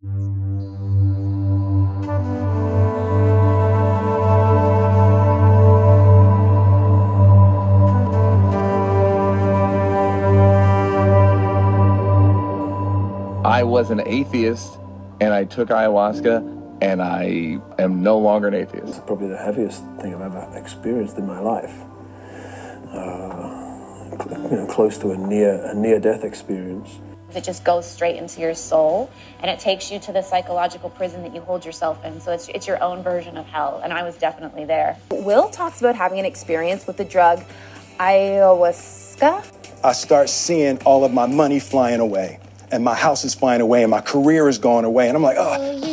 I was an atheist and I took ayahuasca and I am no longer an atheist. It's probably the heaviest thing I've ever experienced in my life. Uh, you know, close to a near a near death experience. It just goes straight into your soul and it takes you to the psychological prison that you hold yourself in. So it's, it's your own version of hell. And I was definitely there. Will talks about having an experience with the drug ayahuasca. I start seeing all of my money flying away and my house is flying away and my career is going away. And I'm like, oh.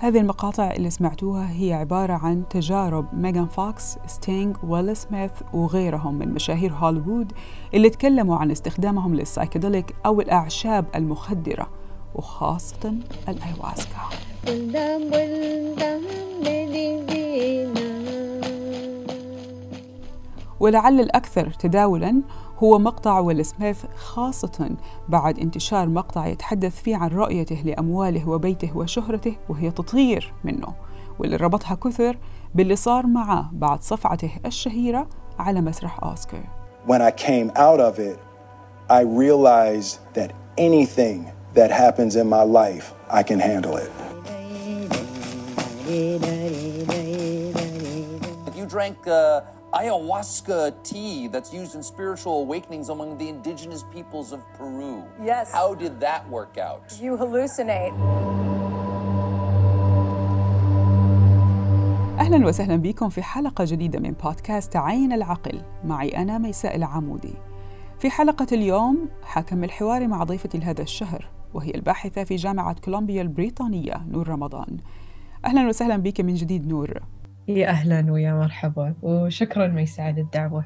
هذه المقاطع اللي سمعتوها هي عبارة عن تجارب ميغان فوكس، ستينغ، ويل سميث وغيرهم من مشاهير هوليوود اللي تكلموا عن استخدامهم للسايكيدليك أو الأعشاب المخدرة وخاصة الأيواسكا. ولعل الأكثر تداولاً هو مقطع ويل سميث خاصة بعد انتشار مقطع يتحدث فيه عن رؤيته لأمواله وبيته وشهرته وهي تطير منه واللي ربطها كثر باللي صار معه بعد صفعته الشهيرة على مسرح أوسكار When I came out of it, I realized that anything that happens in my life, I can handle it. You drank uh, ayahuasca tea that's used in spiritual awakenings among the indigenous peoples of Peru. Yes. How did that work out? You hallucinate. أهلا وسهلا بكم في حلقة جديدة من بودكاست عين العقل معي أنا ميساء العمودي في حلقة اليوم حكمل حواري مع ضيفتي لهذا الشهر وهي الباحثة في جامعة كولومبيا البريطانية نور رمضان أهلا وسهلا بك من جديد نور يا أهلا ويا مرحبا وشكرا ميساء على الدعوة.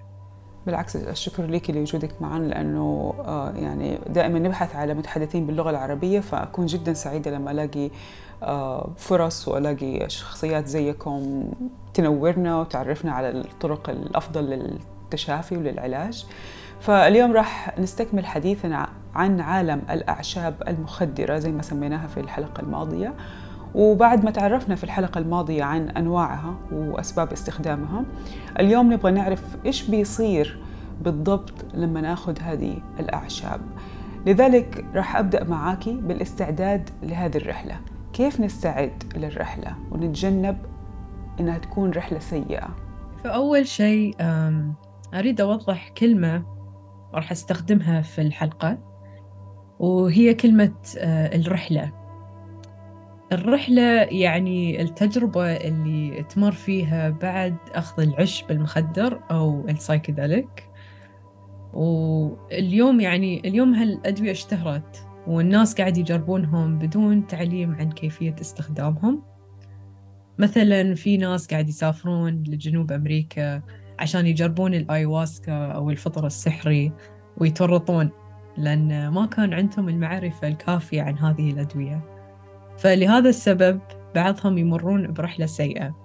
بالعكس الشكر لك لوجودك معنا لأنه آه يعني دائما نبحث على متحدثين باللغة العربية فأكون جدا سعيدة لما ألاقي آه فرص وألاقي شخصيات زيكم تنورنا وتعرفنا على الطرق الأفضل للتشافي وللعلاج. فاليوم راح نستكمل حديثنا عن عالم الأعشاب المخدرة زي ما سميناها في الحلقة الماضية. وبعد ما تعرفنا في الحلقة الماضية عن أنواعها وأسباب استخدامها اليوم نبغى نعرف إيش بيصير بالضبط لما ناخذ هذه الأعشاب. لذلك راح أبدأ معاكي بالاستعداد لهذه الرحلة. كيف نستعد للرحلة ونتجنب إنها تكون رحلة سيئة؟ فأول شيء أريد أوضح كلمة راح أستخدمها في الحلقة وهي كلمة الرحلة. الرحلة يعني التجربة اللي تمر فيها بعد أخذ العشب المخدر أو السايكيدليك. واليوم يعني اليوم هالأدوية اشتهرت والناس قاعد يجربونهم بدون تعليم عن كيفية استخدامهم. مثلا في ناس قاعد يسافرون لجنوب أمريكا عشان يجربون الآيواسكا أو الفطر السحري ويتورطون لأن ما كان عندهم المعرفة الكافية عن هذه الأدوية. فلهذا السبب بعضهم يمرون برحلة سيئة.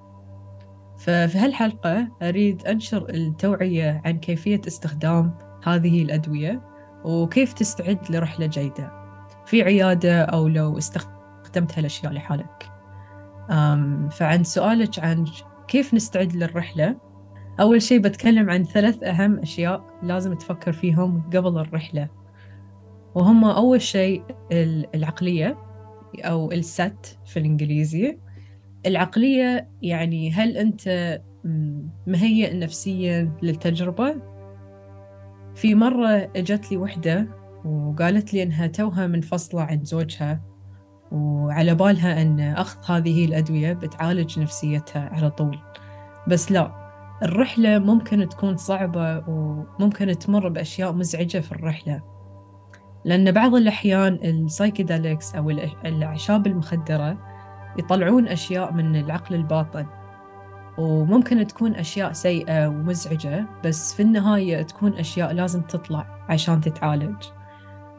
ففي هالحلقة أريد أنشر التوعية عن كيفية استخدام هذه الأدوية وكيف تستعد لرحلة جيدة. في عيادة أو لو استخدمت هالأشياء لحالك. فعن سؤالك عن كيف نستعد للرحلة أول شيء بتكلم عن ثلاث أهم أشياء لازم تفكر فيهم قبل الرحلة. وهم أول شيء العقلية. أو الست في الإنجليزي. العقلية يعني هل أنت مهيئ نفسيا للتجربة؟ في مرة إجت لي وحدة وقالت لي إنها توها منفصلة عن زوجها وعلى بالها أن أخذ هذه الأدوية بتعالج نفسيتها على طول. بس لا الرحلة ممكن تكون صعبة وممكن تمر بأشياء مزعجة في الرحلة. لأن بعض الأحيان السايكيدليكس أو الأعشاب المخدرة يطلعون أشياء من العقل الباطن. وممكن تكون أشياء سيئة ومزعجة بس في النهاية تكون أشياء لازم تطلع عشان تتعالج.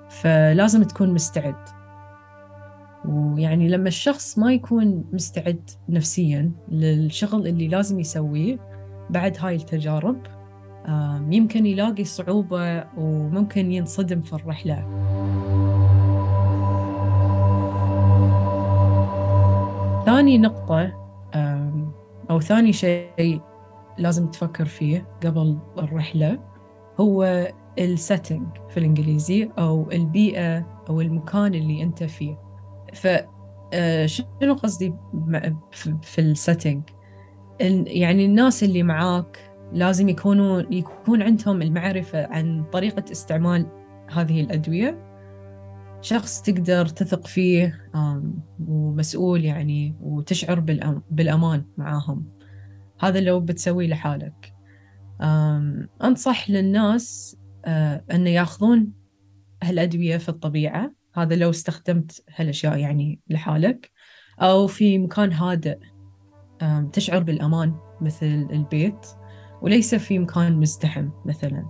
فلازم تكون مستعد. ويعني لما الشخص ما يكون مستعد نفسيا للشغل اللي لازم يسويه بعد هاي التجارب يمكن يلاقي صعوبة وممكن ينصدم في الرحلة. ثاني نقطة أو ثاني شيء لازم تفكر فيه قبل الرحلة هو ال setting في الإنجليزي أو البيئة أو المكان اللي أنت فيه. ف آه، قصدي في ال setting يعني الناس اللي معاك لازم يكونوا يكون عندهم المعرفة عن طريقة استعمال هذه الأدوية. شخص تقدر تثق فيه ومسؤول يعني وتشعر بالأم- بالأمان معاهم. هذا لو بتسويه لحالك. أنصح للناس آه، أن ياخذون هالأدوية في الطبيعة. هذا لو استخدمت هالأشياء يعني لحالك. أو في مكان هادئ تشعر بالأمان مثل البيت. وليس في مكان مزدحم مثلا.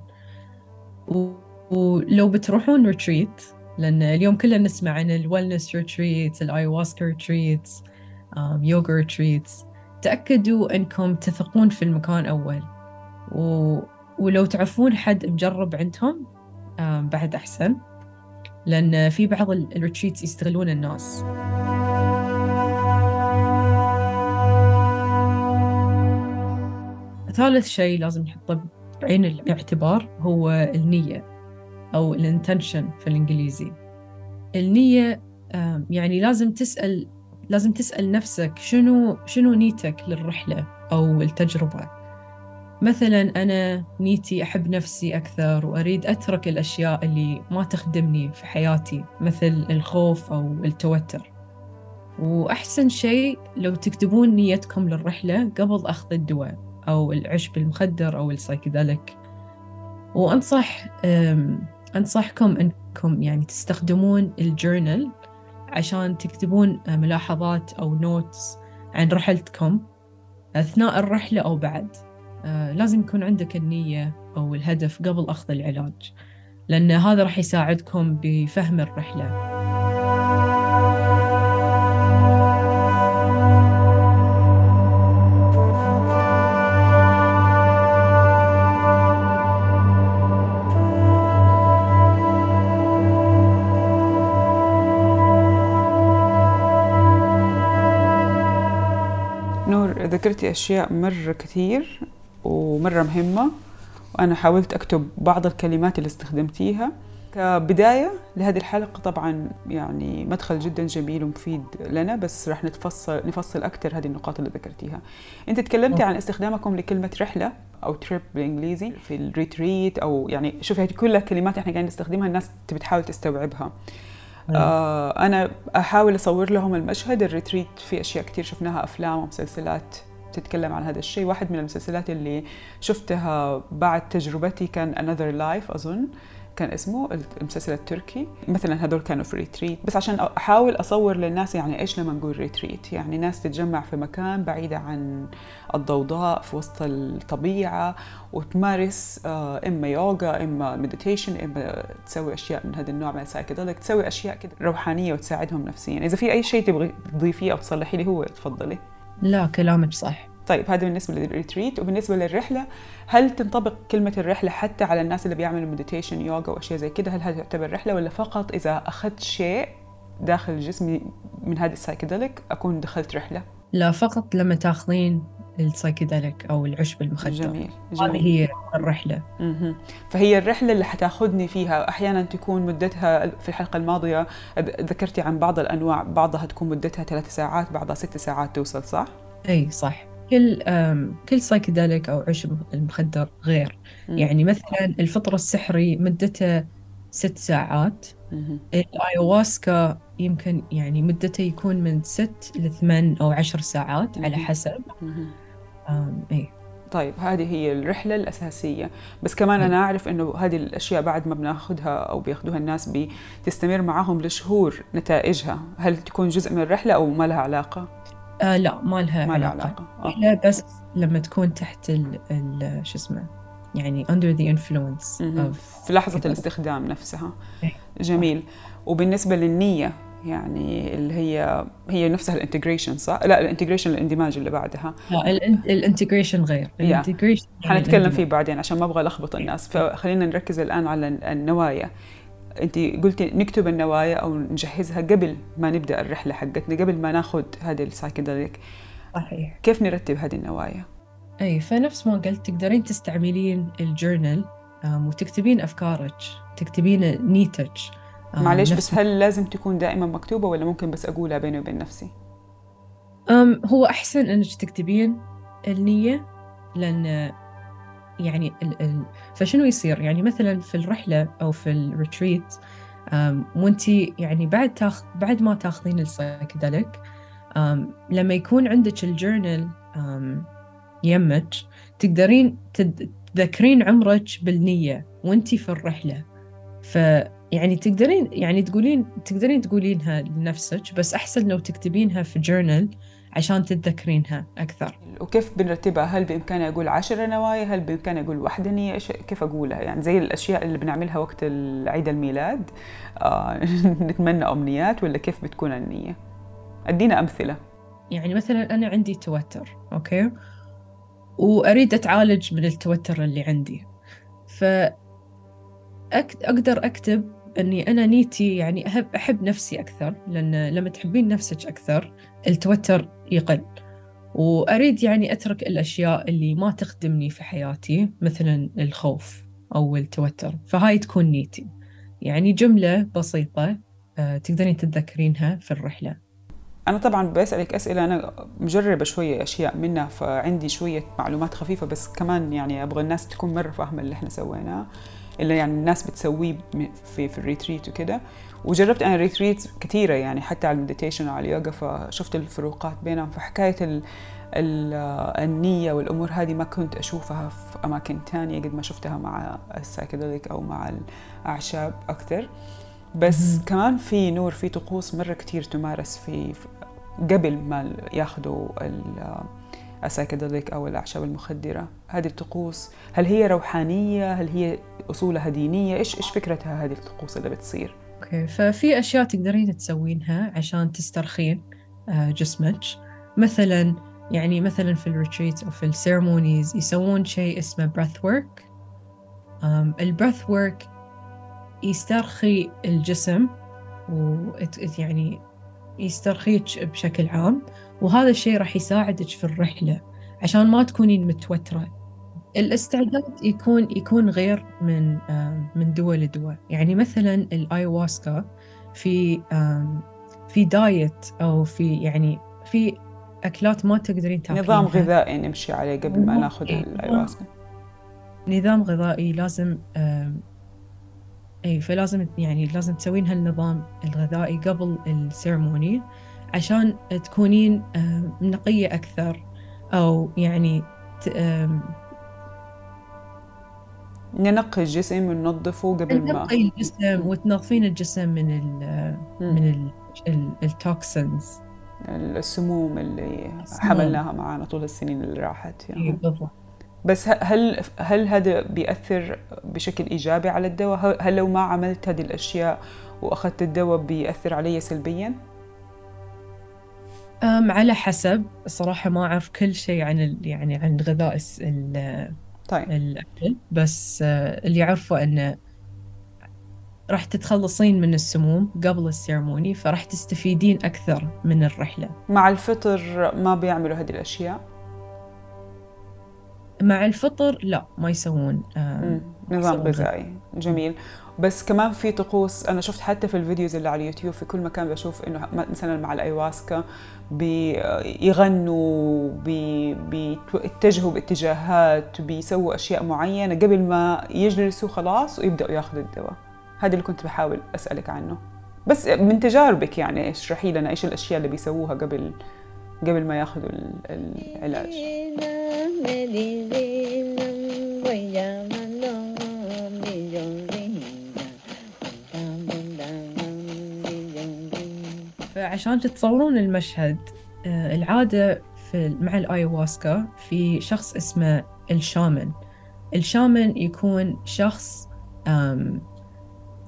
ولو بتروحون retreat لأن اليوم كلنا نسمع عن ال wellness retreat ال ayahuasca retreat yoga retreat تأكدوا أنكم تثقون في المكان أول. و... ولو تعرفون حد مجرب عندهم آم، بعد أحسن. لأن في بعض ال retreats يستغلون الناس. ثالث شيء لازم نحطه بعين الاعتبار هو النية أو ال intention في الإنجليزي. النية يعني لازم تسأل لازم تسأل نفسك شنو شنو نيتك للرحلة أو التجربة. مثلا أنا نيتي أحب نفسي أكثر وأريد أترك الأشياء اللي ما تخدمني في حياتي مثل الخوف أو التوتر. وأحسن شيء لو تكتبون نيتكم للرحلة قبل أخذ الدواء. أو العشب المخدر أو ال psychedelic. وأنصح أنصحكم أنكم يعني تستخدمون ال journal عشان تكتبون ملاحظات أو notes عن رحلتكم أثناء الرحلة أو بعد. آه، لازم يكون عندك النية أو الهدف قبل أخذ العلاج لأن هذا راح يساعدكم بفهم الرحلة. ذكرتي أشياء مرة كثير ومرة مهمة وأنا حاولت أكتب بعض الكلمات اللي استخدمتيها. كبداية لهذه الحلقة طبعا يعني مدخل جدا جميل ومفيد لنا بس راح نتفصل نفصل أكثر هذه النقاط اللي ذكرتيها. أنت تكلمتي عن استخدامكم لكلمة رحلة أو تريب بالإنجليزي في الريتريت أو يعني شوفي هذه كلها كلمات إحنا قاعدين نستخدمها الناس تبي تحاول تستوعبها. آه أنا أحاول أصور لهم المشهد ال retreat في أشياء كثير شفناها أفلام ومسلسلات تتكلم عن هذا الشيء. واحد من المسلسلات اللي شفتها بعد تجربتي كان Another Life أظن. كان اسمه المسلسل التركي. مثلا هذول كانوا في retreat بس عشان أحاول أصور للناس يعني إيش لما نقول retreat يعني ناس تتجمع في مكان بعيدة عن الضوضاء في وسط الطبيعة وتمارس آه، إما يوغا إما meditation إما تسوي أشياء من هذا النوع من ال psychedelic تسوي أشياء كده روحانية وتساعدهم نفسيا. إذا في أي شيء تبغي تضيفيه أو تصلحي لي هو تفضلي. لا كلامك صح. طيب هذا بالنسبة لل retreat وبالنسبة للرحلة هل تنطبق كلمة الرحلة حتى على الناس اللي بيعملوا meditation يوغا وأشياء زي كده؟ هل هذا يعتبر رحلة ولا فقط إذا أخذت شيء داخل جسمي من هذه ال psychedelic أكون دخلت رحلة؟ لا فقط لما تاخذين ال psychedelic أو العشب المخدر. جميل هذه جميل. هي الرحلة. مهم. فهي الرحلة اللي حتاخذني فيها أحيانا تكون مدتها في الحلقة الماضية ذ- ذكرتي عن بعض الأنواع بعضها تكون مدتها ثلاث ساعات بعضها ست ساعات توصل صح؟ أي صح. كل كل سايكيدليك أو عشب المخدر غير مم. يعني مثلا الفطر السحري مدته ست ساعات مهم. الآيواسكا يمكن يعني مدته يكون من ست لثمان أو عشر ساعات على مهم. حسب أي طيب هذه هي الرحلة الأساسية بس كمان أنا أعرف أنه هذه الأشياء بعد ما بناخذها أو بياخذوها الناس بتستمر معاهم لشهور نتائجها هل تكون جزء من الرحلة أو ما لها علاقة؟ آه لا ما لها ما لها علاقة. علاقة. آه. لا بس لما تكون تحت ال, ال شو اسمه يعني under the influence of في لحظة. الاستخدام نفسها. إيه. جميل. وبالنسبة للنية يعني اللي هي هي نفسها ال integration صح؟ لا ال integration الاندماج اللي بعدها. لا ال integration غير. ال integration حنتكلم فيه بعدين عشان ما أبغى ألخبط الناس. فخلينا نركز الآن على النوايا. انت قلتي نكتب النوايا أو نجهزها قبل ما نبدأ الرحلة حقتنا قبل ما ناخذ هذه السايكيدليك. صحيح. كيف نرتب هذه النوايا؟ أي فنفس ما قلت تقدرين تستعملين الجورنال وتكتبين أفكارك تكتبين نيتك. معلش بس هل لازم تكون دائما مكتوبة ولا ممكن بس أقولها بيني وبين نفسي؟ أم هو أحسن إنك تكتبين النية لأن يعني ال ال فشنو يصير؟ يعني مثلا في الرحلة أو في ال retreat وأنت يعني بعد تاخ بعد ما تاخذين ال psychedelic لما يكون عندك ال journal يمك تقدرين تذكرين عمرك بالنية وأنت في الرحلة. ف يعني تقدرين يعني تقولين تقدرين تقولينها لنفسك بس أحسن لو تكتبينها في journal عشان تتذكرينها أكثر. وكيف بنرتبها؟ هل بإمكاني أقول عشر نوايا؟ هل بإمكاني أقول واحدة؟ نية إيش كيف أقولها؟ يعني زي الأشياء اللي بنعملها وقت عيد الميلاد. آه نتمنى أمنيات ولا كيف بتكون النية؟ أدينا أمثلة. يعني مثلا أنا عندي توتر okay؟ وأريد أتعالج من التوتر اللي عندي. فأقدر أكتب أني أنا نيتي يعني أحب, أحب نفسي أكثر لأن لما تحبين نفسك أكثر التوتر يقل. وأريد يعني أترك الأشياء اللي ما تخدمني في حياتي مثلا الخوف أو التوتر فهاي تكون نيتي. يعني جملة بسيطة آه، تقدرين تتذكرينها في الرحلة. أنا طبعا بسألك أسئلة أنا مجربة شوية أشياء منها فعندي شوية معلومات خفيفة بس كمان يعني أبغى الناس تكون مرة فاهمة اللي إحنا سويناه. اللي يعني الناس بتسويه في في ال retreat وكده. وجربت أنا retreat كثيره يعني حتى على ال meditation وعلى اليوغا فشفت الفروقات بينهم. فحكاية ال النية والأمور هذه ما كنت أشوفها في أماكن تانية قد ما شفتها مع ال psychedelic أو مع الأعشاب أكثر. بس كمان في نور في طقوس مرة كتير تمارس في قبل ما ياخذوا ال psychedelic أو الأعشاب المخدرة. هذه الطقوس هل هي روحانية؟ هل هي أصولها دينية؟ إيش إيش فكرتها هذه الطقوس اللي بتصير؟ okay ففي أشياء تقدرين تسوينها عشان تسترخين آه، جسمك. مثلا يعني مثلا في ال retreat أو في ال ceremonies يسوون شيء اسمه breath work. ال breath work يسترخي الجسم و يعني يسترخيك بشكل عام. وهذا الشيء راح يساعدك في الرحلة عشان ما تكونين متوترة. الاستعداد يكون يكون غير من من دول لدول. يعني مثلا الأيواسكا في في دايت أو في يعني في أكلات ما تقدرين تأكلينها. نظام غذائي نمشي عليه قبل ما ناخذ الأيواسكا. نظام غذائي لازم اي فلازم يعني لازم تسوين هالنظام الغذائي قبل السيرموني. عشان تكونين نقية أكثر أو يعني ننقي الجسم وننظفه قبل ما ننقي الجسم وتنظفين الجسم من ال من التوكسنز السموم اللي السموم. حملناها معنا طول السنين اللي راحت يعني. بالضبط بس هل هل هذا بيأثر بشكل إيجابي على الدواء؟ هل لو ما عملت هذه الأشياء وأخذت الدواء بيأثر علي سلبياً؟ أم على حسب. الصراحة ما أعرف كل شيء عن يعني عن غذاء طيب. الأكل بس آه، اللي أعرفه أنه راح تتخلصين من السموم قبل السيرموني فراح تستفيدين أكثر من الرحلة. مع الفطر ما بيعملوا هذه الأشياء؟ مع الفطر لا ما يسوون نظام غذائي جميل. بس كمان في طقوس. أنا شفت حتى في الفيديوز اللي على اليوتيوب في كل مكان بشوف إنه مثلا مع الأيواسكا بيغنوا بيتجهوا باتجاهات بيسووا أشياء معينة قبل ما يجلسوا خلاص ويبدأوا ياخذوا الدواء. هذا اللي كنت بحاول أسألك عنه. بس من تجاربك يعني اشرحي لنا إيش الأشياء اللي بيسووها قبل قبل ما ياخذوا العلاج. فعشان تتصورون المشهد آه، العادة في مع الآيواسكا في شخص اسمه الشامن الشامن يكون شخص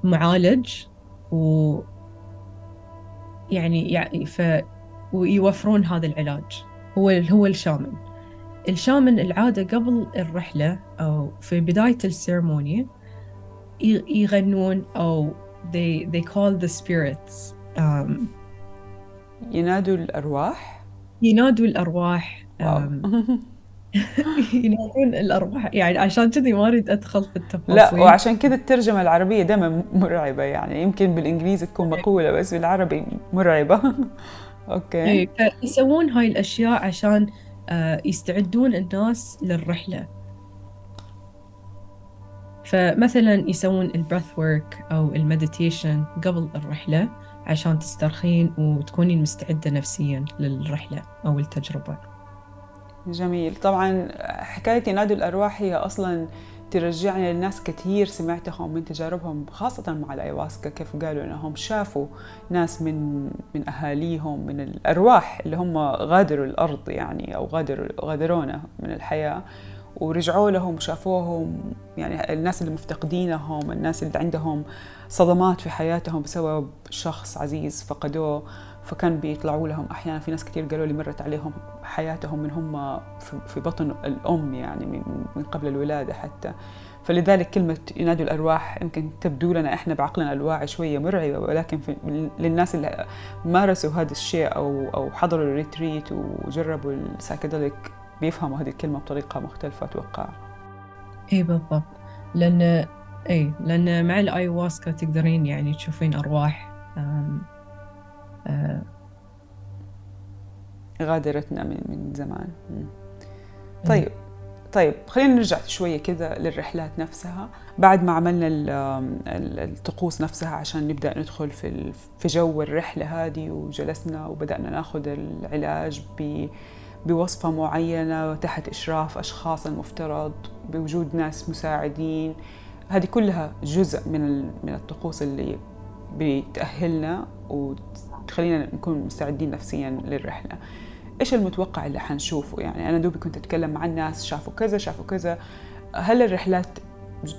معالج و يعني ف ويوفرون هذا العلاج. هو هو الشامن الشامن العادة قبل الرحلة أو في بداية السيرموني يغنون أو they, they call the spirits um, ينادوا الأرواح؟ ينادوا الأرواح ينادون الأرواح. يعني عشان كذي ما أريد أدخل في التفاصيل. لا وعشان كذا الترجمة العربية دائما مرعبة يعني. يمكن بالإنجليزي تكون مقولة بس بالعربي مرعبة. okay. إيه، يسوون هاي الأشياء عشان آه، يستعدون الناس للرحلة. فمثلا يسوون ال breath work أو ال meditation قبل الرحلة. عشان تسترخين وتكونين مستعدة نفسيا للرحلة أو التجربة. جميل. طبعا حكاية ينادوا الأرواح هي أصلا ترجعني لناس كثير سمعتهم من تجاربهم خاصة مع الأيواسكا كيف قالوا أنهم شافوا ناس من من أهاليهم من الأرواح اللي هم غادروا الأرض يعني أو غادروا غادرونا من الحياة ورجعوا لهم وشافوهم يعني الناس اللي مفتقدينهم الناس اللي عندهم صدمات في حياتهم بسبب شخص عزيز فقدوه فكان بيطلعوا لهم أحيانا. في ناس كثير قالوا لي مرت عليهم حياتهم من هم في بطن الأم يعني من قبل الولادة حتى. فلذلك كلمة ينادوا الأرواح يمكن تبدو لنا إحنا بعقلنا الواعي شوية مرعبة ولكن في للناس اللي مارسوا هذا الشيء أو أو حضروا ال retreat وجربوا ال psychedelic بيفهموا هذه الكلمة بطريقة مختلفة أتوقع. إي بالضبط. لأن إي لأن مع الآيواسكا تقدرين يعني تشوفين أرواح آه، غادرتنا من من زمان. طيب طيب خلينا نرجع شوية كذا للرحلات نفسها. بعد ما عملنا الطقوس نفسها عشان نبدأ ندخل في في جو الرحلة هذه وجلسنا وبدأنا ناخذ العلاج بوصفة معينة تحت إشراف أشخاص المفترض بوجود ناس مساعدين هذه كلها جزء من من الطقوس اللي بتأهلنا وتخلينا نكون مستعدين نفسيا للرحلة. إيش المتوقع اللي حنشوفه؟ يعني أنا دوبي كنت أتكلم مع الناس شافوا كذا شافوا كذا. هل الرحلات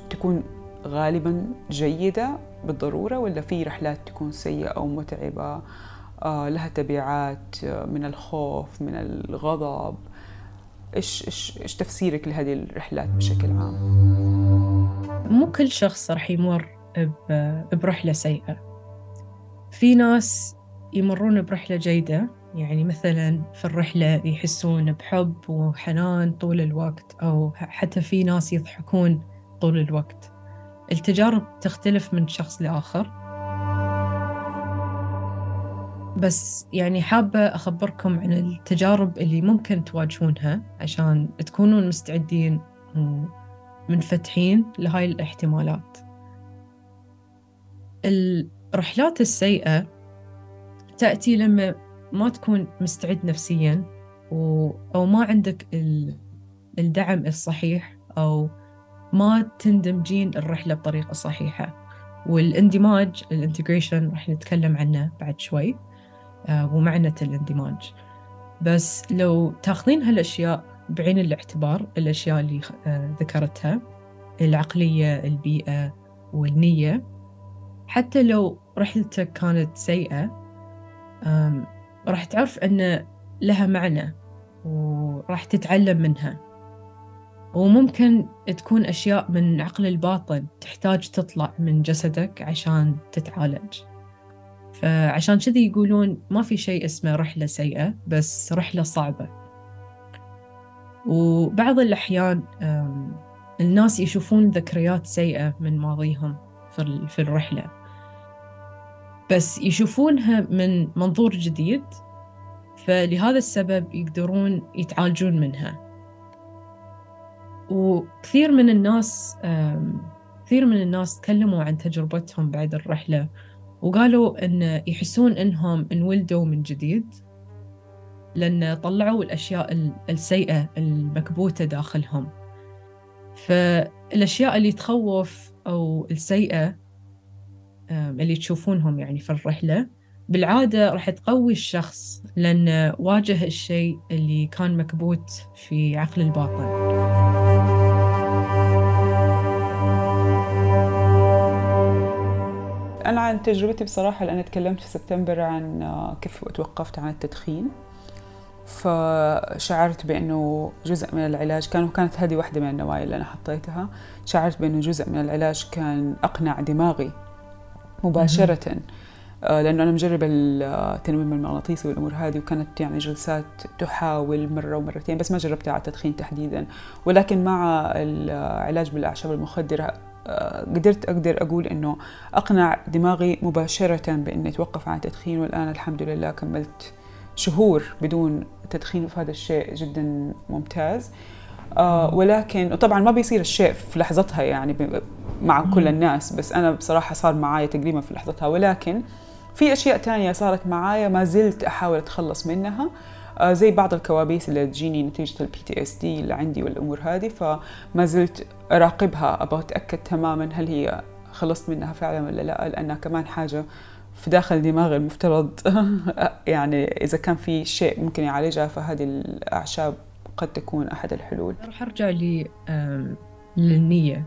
تكون غالبا جيدة بالضرورة ولا في رحلات تكون سيئة أو متعبة؟ آه لها تبعات من الخوف من الغضب. إيش إيش إيش تفسيرك لهذه الرحلات بشكل عام؟ مو كل شخص راح يمر برحلة سيئة. في ناس يمرون برحلة جيدة يعني مثلا في الرحلة يحسون بحب وحنان طول الوقت أو حتى في ناس يضحكون طول الوقت. التجارب تختلف من شخص لآخر. بس يعني حابة أخبركم عن التجارب اللي ممكن تواجهونها عشان تكونون مستعدين ومنفتحين لهاي الاحتمالات. الرحلات السيئة تأتي لما ما تكون مستعد نفسيا و... أو ما عندك الدعم الصحيح أو ما تندمجين الرحلة بطريقة صحيحة. والإندماج الانتجريشن راح نتكلم عنه بعد شوي آه، ومعنى الإندماج. بس لو تاخذين هالأشياء بعين الاعتبار الأشياء اللي آه، ذكرتها العقلية البيئة والنية. حتى لو رحلتك كانت سيئة راح تعرف أن لها معنى وراح تتعلم منها. وممكن تكون أشياء من عقل الباطن تحتاج تطلع من جسدك عشان تتعالج. فعشان كذي يقولون ما في شيء اسمه رحلة سيئة بس رحلة صعبة. وبعض الأحيان الناس يشوفون ذكريات سيئة من ماضيهم في الرحلة. بس يشوفونها من منظور جديد فلهذا السبب يقدرون يتعالجون منها. وكثير من الناس كثير من الناس تكلموا عن تجربتهم بعد الرحلة وقالوا إن يحسون إنهم انولدوا من جديد. لأن طلعوا الأشياء السيئة المكبوتة داخلهم. فالأشياء اللي تخوف أو السيئة اللي تشوفونهم يعني في الرحلة بالعادة راح تقوي الشخص لأن واجه الشيء اللي كان مكبوت في عقل الباطن. أنا عن تجربتي بصراحة لأن تكلمت في سبتمبر عن آه، كيف توقفت عن التدخين. فشعرت بأنه جزء من العلاج كان كانت هذه واحدة من النوايا اللي أنا حطيتها. شعرت بأنه جزء من العلاج كان أقنع دماغي مباشرة. آه، لأنه أنا مجربة التنويم المغناطيسي والأمور هذه وكانت يعني جلسات تحاول مرة ومرتين بس ما جربتها على التدخين تحديدا. ولكن مع العلاج بالأعشاب المخدرة آه، قدرت أقدر أقول إنه أقنع دماغي مباشرة بإني أتوقف عن التدخين والآن الحمد لله كملت شهور بدون تدخين فهذا الشيء جدا ممتاز. آه ولكن طبعا ما بيصير الشيء في لحظتها يعني مع كل الناس بس أنا بصراحة صار معايا تقريبا في لحظتها. ولكن في أشياء تانية صارت معايا ما زلت أحاول أتخلص منها. آه زي بعض الكوابيس اللي تجيني نتيجة ال PTSD اللي عندي والأمور هذه فما زلت أراقبها أبغى أتأكد تماما هل هي خلصت منها فعلا ولا لا لأنها كمان حاجة في داخل دماغي المفترض. يعني إذا كان في شيء ممكن يعالجها فهذه الأعشاب قد تكون أحد الحلول. راح أرجع للنية.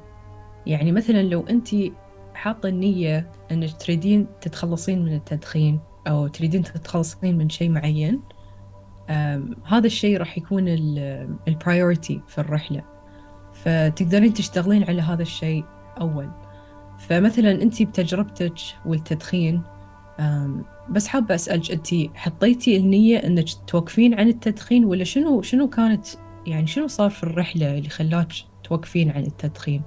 يعني مثلا لو أنت حاطة النية أنك تريدين تتخلصين من التدخين أو تريدين تتخلصين من شيء معين هذا الشيء راح يكون البرايورتي في الرحلة. فتقدرين تشتغلين على هذا الشيء أول. فمثلا أنت بتجربتك والتدخين بس حابة أسألك أنت حطيتي النية أنك توقفين عن التدخين ولا شنو شنو كانت يعني شنو صار في الرحلة اللي خلاك توقفين عن التدخين؟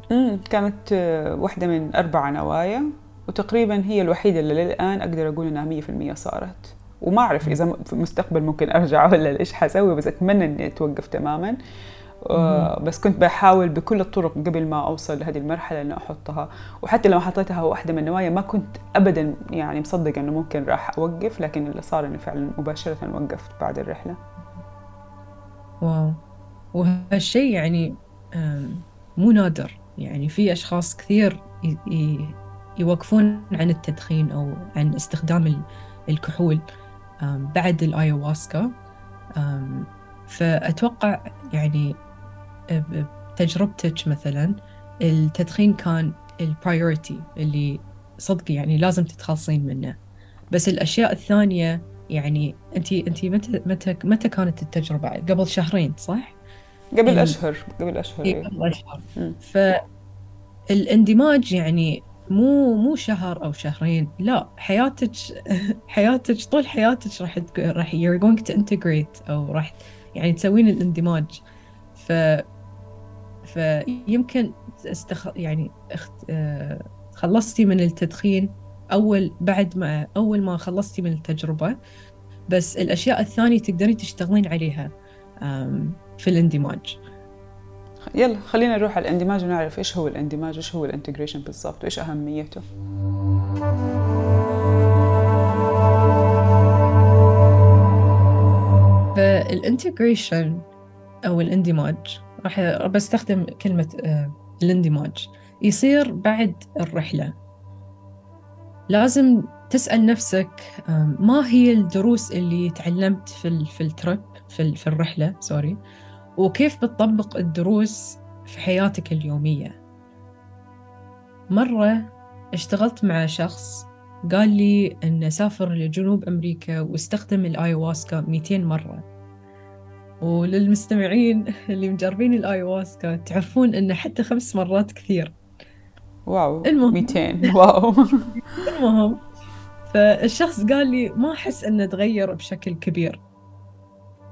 كانت آه، واحدة من أربع نوايا وتقريبا هي الوحيدة اللي للآن أقدر أقول إنها 100% صارت وما أعرف إذا في المستقبل ممكن أرجع ولا إيش حسوي بس أتمنى إني أتوقف تماما بس كنت بحاول بكل الطرق قبل ما أوصل لهذه المرحلة إني أحطها. وحتى لو حطيتها واحدة من النوايا ما كنت ابدا يعني مصدقة إنه ممكن راح أوقف لكن اللي صار إني فعلا مباشرة وقفت بعد الرحلة. واو. وهالشيء يعني مو نادر. يعني في أشخاص كثير يوقفون عن التدخين أو عن استخدام الكحول بعد الآيواسكا. فأتوقع يعني بتجربتك مثلا التدخين كان البرايورتي اللي صدق يعني لازم تتخلصين منه. بس الأشياء الثانية يعني انت انت متى متى متى كانت التجربة؟ قبل شهرين صح؟ قبل يعني اشهر قبل اشهر إيه قبل اشهر فالاندماج يعني مو مو شهر أو شهرين لا حياتك حياتك طول حياتك راح راح you're going to integrate أو راح يعني تسوين الاندماج. ف فيمكن استخ... يعني اخت... آه، خلصتي من التدخين أول بعد ما أول ما خلصتي من التجربة بس الأشياء الثانية تقدرين تشتغلين عليها في الاندماج. يلا خلينا نروح على الاندماج ونعرف إيش هو الاندماج وايش هو ال integration بالضبط وإيش أهميته. فال integration أو الاندماج راح بستخدم كلمة آه، الاندماج. يصير بعد الرحلة. لازم تسأل نفسك ما هي الدروس اللي تعلمت في في الترك في, في الرحلة؟ سوري. وكيف بتطبق الدروس في حياتك اليومية؟ مرة اشتغلت مع شخص قال لي أنه سافر لجنوب أمريكا واستخدم الآيواسكا 200 مرة. وللمستمعين اللي مجربين الايواسكا تعرفون إنه حتى خمس مرات كثير. واو المهم. 200 واو. المهم فالشخص قال لي ما أحس إنه تغير بشكل كبير.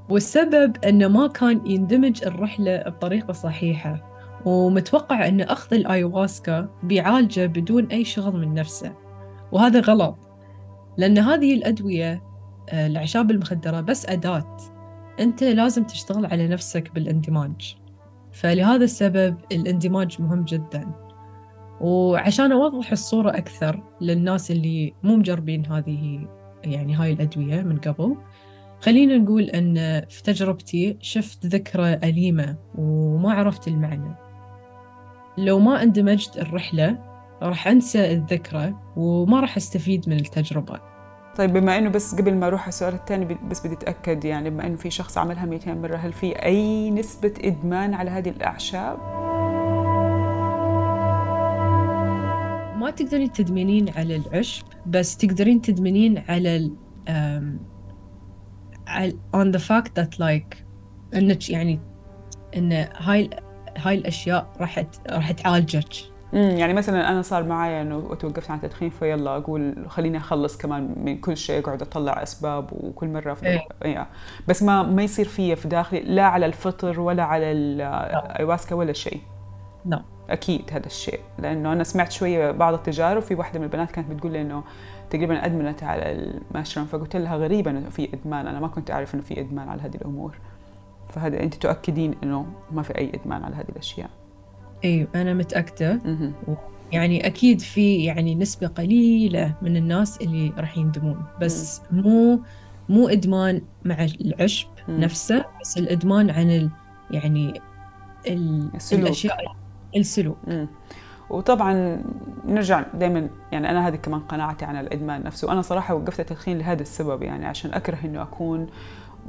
والسبب إنه ما كان يندمج الرحلة بطريقة صحيحة ومتوقع ان أخذ الايواسكا بيعالجه بدون أي شغل من نفسه. وهذا غلط لأن هذه الأدوية آه، الأعشاب المخدرة بس أداة. أنت لازم تشتغل على نفسك بالإندماج. فلهذا السبب الإندماج مهم جدا. وعشان أوضح الصورة أكثر للناس اللي مو مجربين هذه يعني هاي الأدوية من قبل خلينا نقول أن في تجربتي شفت ذكرى أليمة وما عرفت المعنى. لو ما اندمجت الرحلة راح أنسى الذكرى وما راح أستفيد من التجربة. طيب بما إنه بس قبل ما أروح على السؤال الثاني بس بدي أتأكد يعني بما إنه في شخص عملها 200 مرة هل في أي نسبة إدمان على هذه الأعشاب؟ ما تقدرين تدمنين على العشب بس تقدرين تدمنين على ال on the fact that like إنك يعني إن هاي هاي الأشياء راح راح تعالجك امم يعني مثلا أنا صار معي إنه توقفت عن التدخين فيلا أقول خليني أخلص كمان من كل شيء أقعد أطلع أسباب وكل مرة في إيه. إيه. بس ما ما يصير فيا في داخلي لا على الفطر ولا على الايواسكا ولا شيء. لا أكيد هذا الشيء لأنه أنا سمعت شوية بعض التجارب في واحدة من البنات كانت بتقول لي إنه تقريبا أدمنت على المشروم فقلت لها غريبه إنه في إدمان أنا ما كنت أعرف إنه في إدمان على هذه الأمور. فهذا أنت تؤكدين إنه ما في أي إدمان على هذه الأشياء. أيوه أنا متأكدة. يعني أكيد في يعني نسبة قليلة من الناس اللي راح يندمون بس مو مو إدمان مع العشب مم. نفسه بس الإدمان عن ال يعني ال السلوك. الأشياء السلوك مم. وطبعا نرجع دائما يعني أنا هذه كمان قناعتي عن الإدمان نفسه وأنا صراحة وقفت التدخين لهذا السبب يعني عشان أكره إنه أكون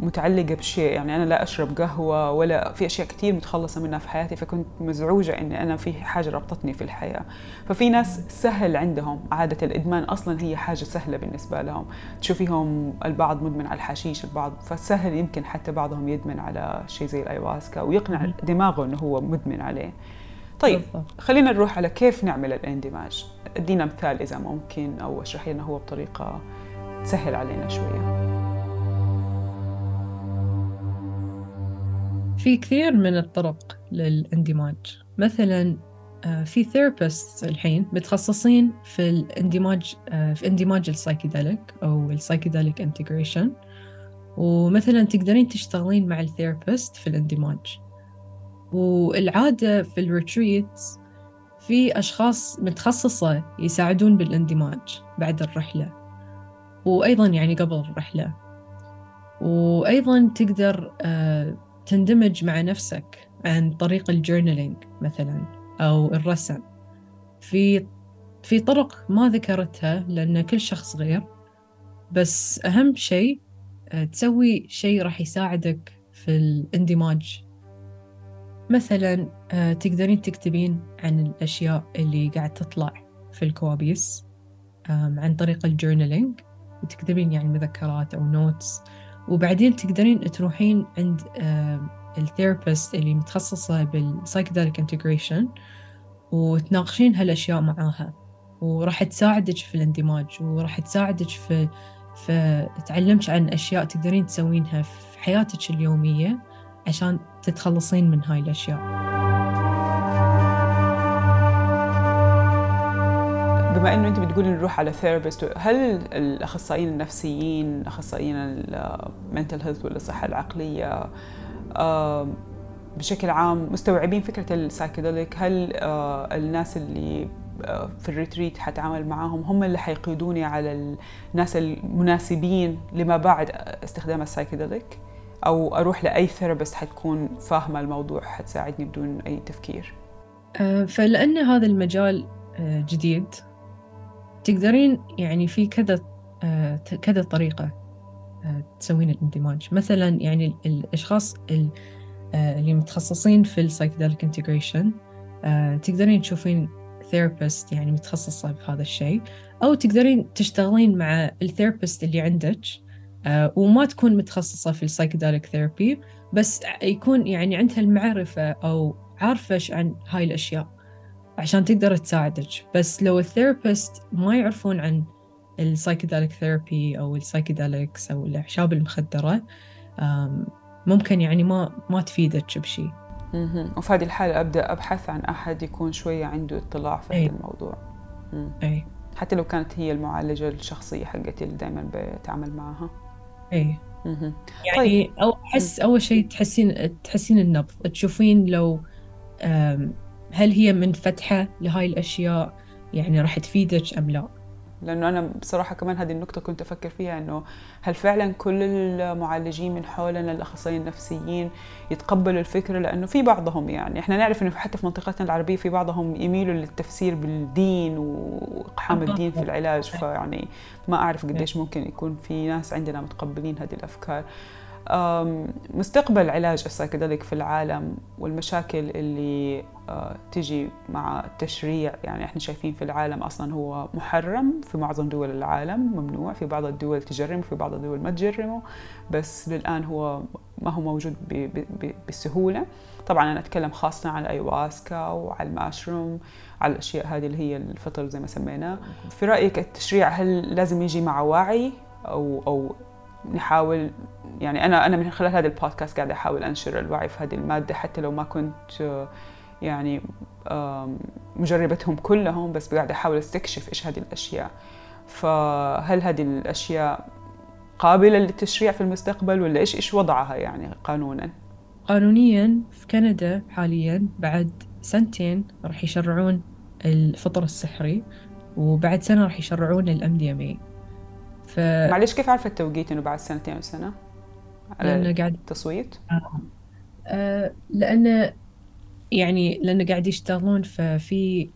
متعلقة بشيء يعني أنا لا أشرب قهوة ولا في أشياء كثير متخلصة منها في حياتي فكنت مزعوجة اني أنا في حاجة ربطتني في الحياة. ففي ناس سهل عندهم عادة الإدمان أصلا هي حاجة سهلة بالنسبة لهم. تشوفيهم البعض مدمن على الحشيش البعض فسهل يمكن حتى بعضهم يدمن على شيء زي الأيواسكا ويقنع دماغه إنه هو مدمن عليه. طيب. خلينا نروح على كيف نعمل الاندماج. أدينا مثال إذا ممكن أو اشرحي لنا هو بطريقة تسهل علينا شوية. في كثير من الطرق للإندماج. مثلا آه، في therapist الحين متخصصين في الإندماج آه، في إندماج ال psychedelic أو ال psychedelic integration ومثلا تقدرين تشتغلين مع ال therapist في الإندماج. والعادة في ال retreat في أشخاص متخصصة يساعدون بالإندماج بعد الرحلة. وأيضا يعني قبل الرحلة. وأيضا تقدر آه، تندمج مع نفسك عن طريق الجورنالينج مثلا أو الرسم. في في طرق ما ذكرتها لأن كل شخص غير بس أهم شيء آه، تسوي شيء راح يساعدك في الاندماج. مثلا آه، تقدرين تكتبين عن الأشياء اللي قاعد تطلع في الكوابيس عن طريق ال journaling وتكتبين يعني مذكرات أو notes وبعدين تقدرين تروحين عند ال therapist اللي متخصصة بال psychedelic integration وتناقشين هالأشياء معاها. وراح تساعدك في الاندماج وراح تساعدك في تعلمك عن أشياء تقدرين تسوينها في حياتك اليومية عشان تتخلصين من هاي الأشياء. بما إنه أنت بتقولي نروح على therapist هل الأخصائيين النفسيين أخصائيين ال mental health والصحة العقلية آه، بشكل عام مستوعبين فكرة ال psychedelic هل آه، الناس اللي آه، في ال retreat حتعامل معاهم هم اللي حيقودوني على الناس المناسبين لما بعد استخدام ال psychedelic أو أروح لأي therapist حتكون فاهمة الموضوع حتساعدني بدون أي تفكير؟ آه، فلأن هذا المجال جديد تقدرين يعني في كذا آه، كذا طريقة آه، تسوين الاندماج مثلا يعني ال- الأشخاص ال- آه، اللي متخصصين في ال psychedelic integration تقدرين تشوفين therapist يعني متخصصة بهذا الشيء أو تقدرين تشتغلين مع ال therapist اللي عندك وما تكون متخصصة في ال psychedelic therapy بس يكون يعني عندها المعرفة أو عارفة عن هاي الأشياء. عشان تقدر تساعدك. بس لو ال therapist ما يعرفون عن ال psychedelic therapy أو ال psychedelics أو الأعشاب المخدرة آم، ممكن يعني ما ما تفيدك بشيء. وفي هذه الحالة أبدأ أبحث عن أحد يكون شوية عنده اطلاع في أي. هذا الموضوع. مم. أي حتى لو كانت هي المعالجة الشخصية حقتي اللي دائما بتعامل معها. أي مهم. يعني أو أحس أول شيء تحسين تحسين النبض. تشوفين لو هل هي منفتحة لهاي الأشياء؟ يعني راح تفيدك أم لا؟ لأنه أنا بصراحة كمان هذه النقطة كنت أفكر فيها إنه هل فعلا كل المعالجين من حولنا الأخصائيين النفسيين يتقبلوا الفكرة؟ لأنه في بعضهم يعني إحنا نعرف إنه حتى في منطقتنا العربية في بعضهم يميلوا للتفسير بالدين وإقحام الدين في العلاج فيعني ما أعرف قديش ممكن يكون في ناس عندنا متقبلين هذه الأفكار. مستقبل علاج السايكيدليك في العالم والمشاكل اللي تجي مع التشريع يعني إحنا شايفين في العالم أصلا هو محرم في معظم دول العالم ممنوع في بعض الدول تجرم في بعض الدول ما تجرمه بس للآن هو ما هو موجود بسهولة. طبعا أنا أتكلم خاصة عن الايواسكا وعلى الماشروم على الأشياء هذه اللي هي الفطر زي ما سميناه. في رأيك التشريع هل لازم يجي مع وعي أو أو نحاول يعني أنا أنا من خلال هذا البودكاست قاعدة أحاول أنشر الوعي في هذه المادة حتى لو ما كنت يعني مجربتهم كلهم بس قاعدة أحاول أستكشف إيش هذه الأشياء. فهل هذه الأشياء قابلة للتشريع في المستقبل ولا إيش إيش وضعها يعني قانونا؟ قانونيا في كندا حاليا بعد سنتين راح يشرعون الفطر السحري وبعد سنة راح يشرعون الام دي ام ف... معلش كيف عارفه التوقيت إنه بعد سنتين وسنه؟ لأنه قاعد التصويت؟ آه. آه لأنه يعني لأنه قاعد يشتغلون ففي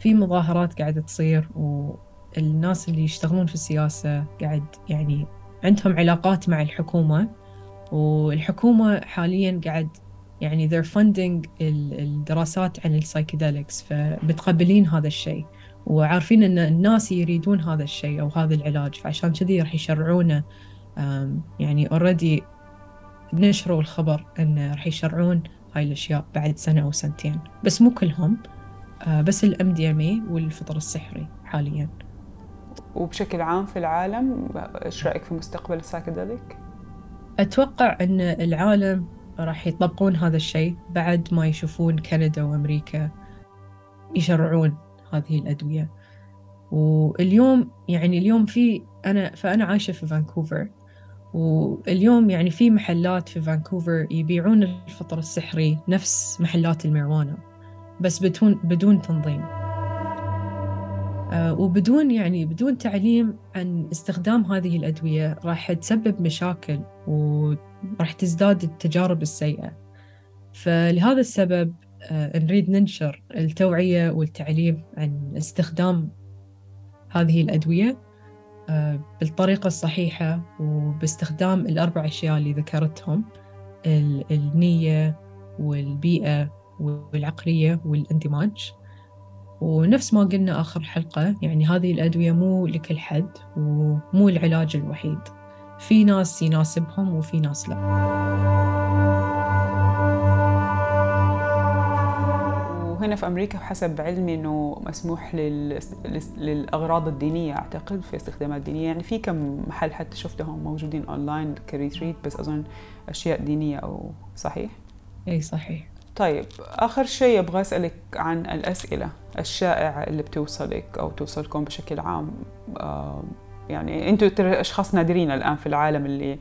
في مظاهرات قاعدة تصير والناس اللي يشتغلون في السياسة قاعد يعني عندهم علاقات مع الحكومة والحكومة حاليا قاعد يعني they're funding الدراسات عن ال psychedelics فمتقبلين هذا الشيء وعارفين إن الناس يريدون هذا الشيء أو هذا العلاج فعشان كذي راح يشرعونه يعني already نشروا الخبر إن راح يشرعون هاي الأشياء بعد سنة أو سنتين. بس مو كلهم آه، بس ال MDMA والفطر السحري حاليا. وبشكل عام في العالم إيش رأيك في مستقبل السايكيدليك أتوقع إن العالم راح يطبقون هذا الشيء بعد ما يشوفون كندا وأمريكا يشرعون. هذه الأدوية. واليوم يعني اليوم في أنا فأنا عايشة في فانكوفر. واليوم يعني في محلات في فانكوفر يبيعون الفطر السحري نفس محلات الميروانا بس بدون بدون تنظيم. آه، وبدون يعني بدون تعليم عن استخدام هذه الأدوية راح تسبب مشاكل وراح تزداد التجارب السيئة. فلهذا السبب نريد ننشر التوعية والتعليم عن استخدام هذه الأدوية آه، بالطريقة الصحيحة وباستخدام الأربع أشياء اللي ذكرتهم النية والبيئة والعقلية والاندماج. ونفس ما قلنا آخر حلقة يعني هذه الأدوية مو لكل حد ومو العلاج الوحيد. في ناس يناسبهم وفي ناس لا. وهنا في أمريكا حسب علمي أنه مسموح لل... للأغراض الدينية أعتقد في استخدامات دينية. يعني في كم محل حتى شفتهم موجودين أونلاين ك retreat بس أظن أشياء دينية أو صحيح؟ أي صحيح. طيب آخر شيء أبغى أسألك عن الأسئلة الشائعة اللي بتوصلك أو توصلكم بشكل عام. آه يعني أنتم أشخاص نادرين الآن في العالم اللي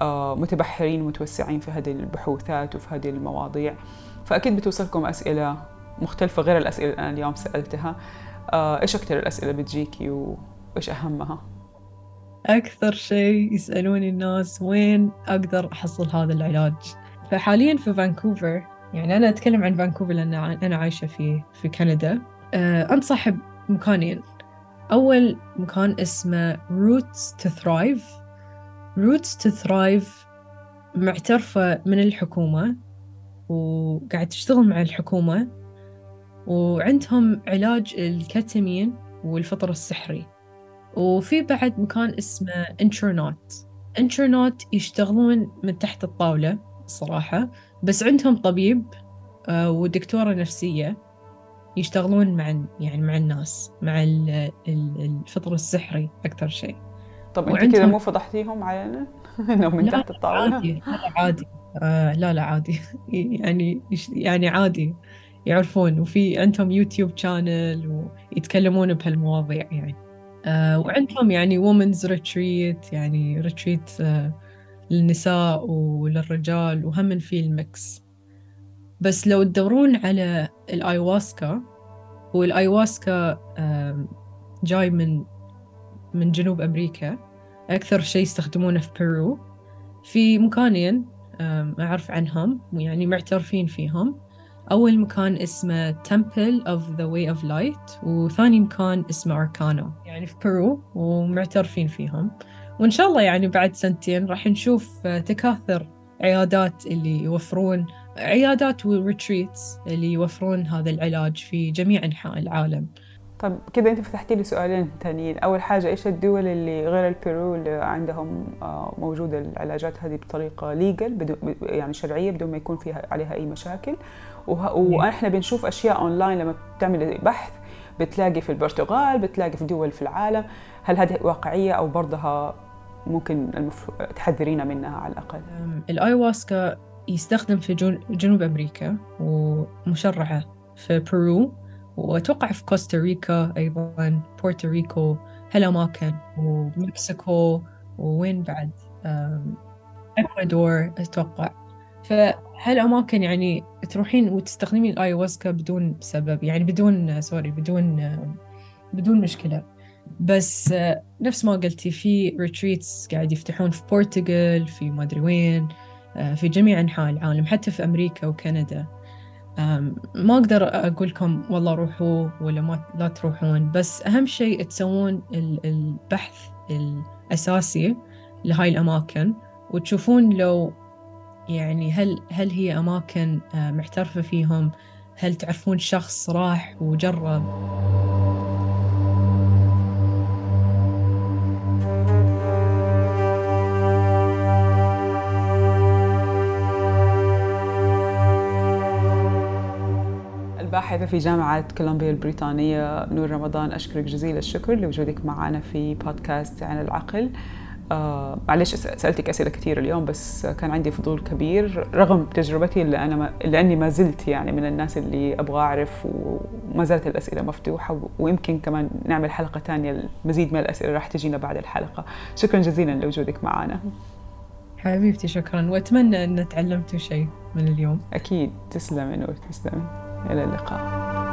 آه متبحرين ومتوسعين في هذه البحوثات وفي هذه المواضيع. فأكيد بتوصلكم أسئلة مختلفة غير الأسئلة اللي أنا اليوم سألتها. آه، إيش أكثر الأسئلة بتجيكي وإيش أهمها؟ أكثر شيء يسألوني الناس وين أقدر أحصل هذا العلاج. فحاليا في فانكوفر يعني أنا أتكلم عن فانكوفر لأن أنا عايشة في في كندا. أه أنصح بمكانين. أول مكان اسمه Roots to Thrive. Roots to Thrive معترفة من الحكومة وقاعد تشتغل مع الحكومة. وعندهم علاج الكتامين والفطر السحري. وفي بعد مكان اسمه انترنات انترنات يشتغلون من تحت الطاولة صراحة بس عندهم طبيب آه، ودكتورة نفسية يشتغلون مع يعني مع الناس مع الفطر السحري أكثر شيء. طب أنت كذا مو فضحتيهم علينا؟ إنهم من تحت الطاولة؟ عادي لا عادي. آه لا لا عادي. يعني يعني عادي. يعرفون وفي عندهم YouTube channel ويتكلمون بهالمواضيع يعني. آه وعندهم يعني women's retreat يعني retreat آه للنساء وللرجال وهم في ال mix بس لو تدورون على الآياواسكا والآياواسكا آه جاي من من جنوب أمريكا. أكثر شيء يستخدمونه في بيرو. في مكانين أعرف عنهم يعني معترفين فيهم. أول مكان اسمه Temple of the Way of Light وثاني مكان اسمه أركانو يعني في بيرو ومعترفين فيهم. وإن شاء الله يعني بعد سنتين راح نشوف تكاثر عيادات اللي يوفرون عيادات و retreats اللي يوفرون هذا العلاج في جميع أنحاء العالم. طيب كده انت فتحتي لي سؤالين ثانيين أول حاجة إيش الدول اللي غير البيرو اللي عندهم آه، موجودة العلاجات هذه بطريقة legal يعني شرعية بدون ما يكون فيها عليها أي مشاكل؟ وإحنا بنشوف أشياء اونلاين لما بتعمل بحث بتلاقي في البرتغال بتلاقي في دول في العالم. هل هذه واقعية أو برضها ممكن تحذرينا منها على الأقل؟ الأيواسكا يستخدم في جنوب أمريكا ومشرعة في بيرو. وأتوقع في كوستاريكا أيضا بورتوريكو هالأماكن ومكسيكو ووين بعد؟ إكوادور أتوقع. فهالأماكن يعني تروحين وتستخدمين الآيواسكا بدون سبب يعني بدون sorry بدون بدون مشكلة. بس نفس ما قلتي في retreats قاعد يفتحون في بورتغال في ما أدري وين في جميع أنحاء العالم حتى في أمريكا وكندا. ما أقدر أقول لكم والله روحوا ولا ما لا تروحون بس أهم شيء تسوون البحث الأساسي لهاي الأماكن وتشوفون لو يعني هل هل هي أماكن محترفة فيهم هل تعرفون شخص راح وجرب. باحثة في جامعة كولومبيا البريطانية نور رمضان أشكرك جزيل الشكر لوجودك معنا في بودكاست عن العقل. آه معلش سألتك أسئلة كثير اليوم بس كان عندي فضول كبير. رغم تجربتي اللي أنا ما لأني ما زلت يعني من الناس اللي أبغى أعرف وما زالت الأسئلة مفتوحة ويمكن كمان نعمل حلقة ثانية المزيد من الأسئلة راح تجينا بعد الحلقة. شكرا جزيلا لوجودك معنا. حبيبتي شكرا. وأتمنى أن تعلمتوا شيء من اليوم. أكيد. تسلمي نور تسلمي. إلى اللقاء.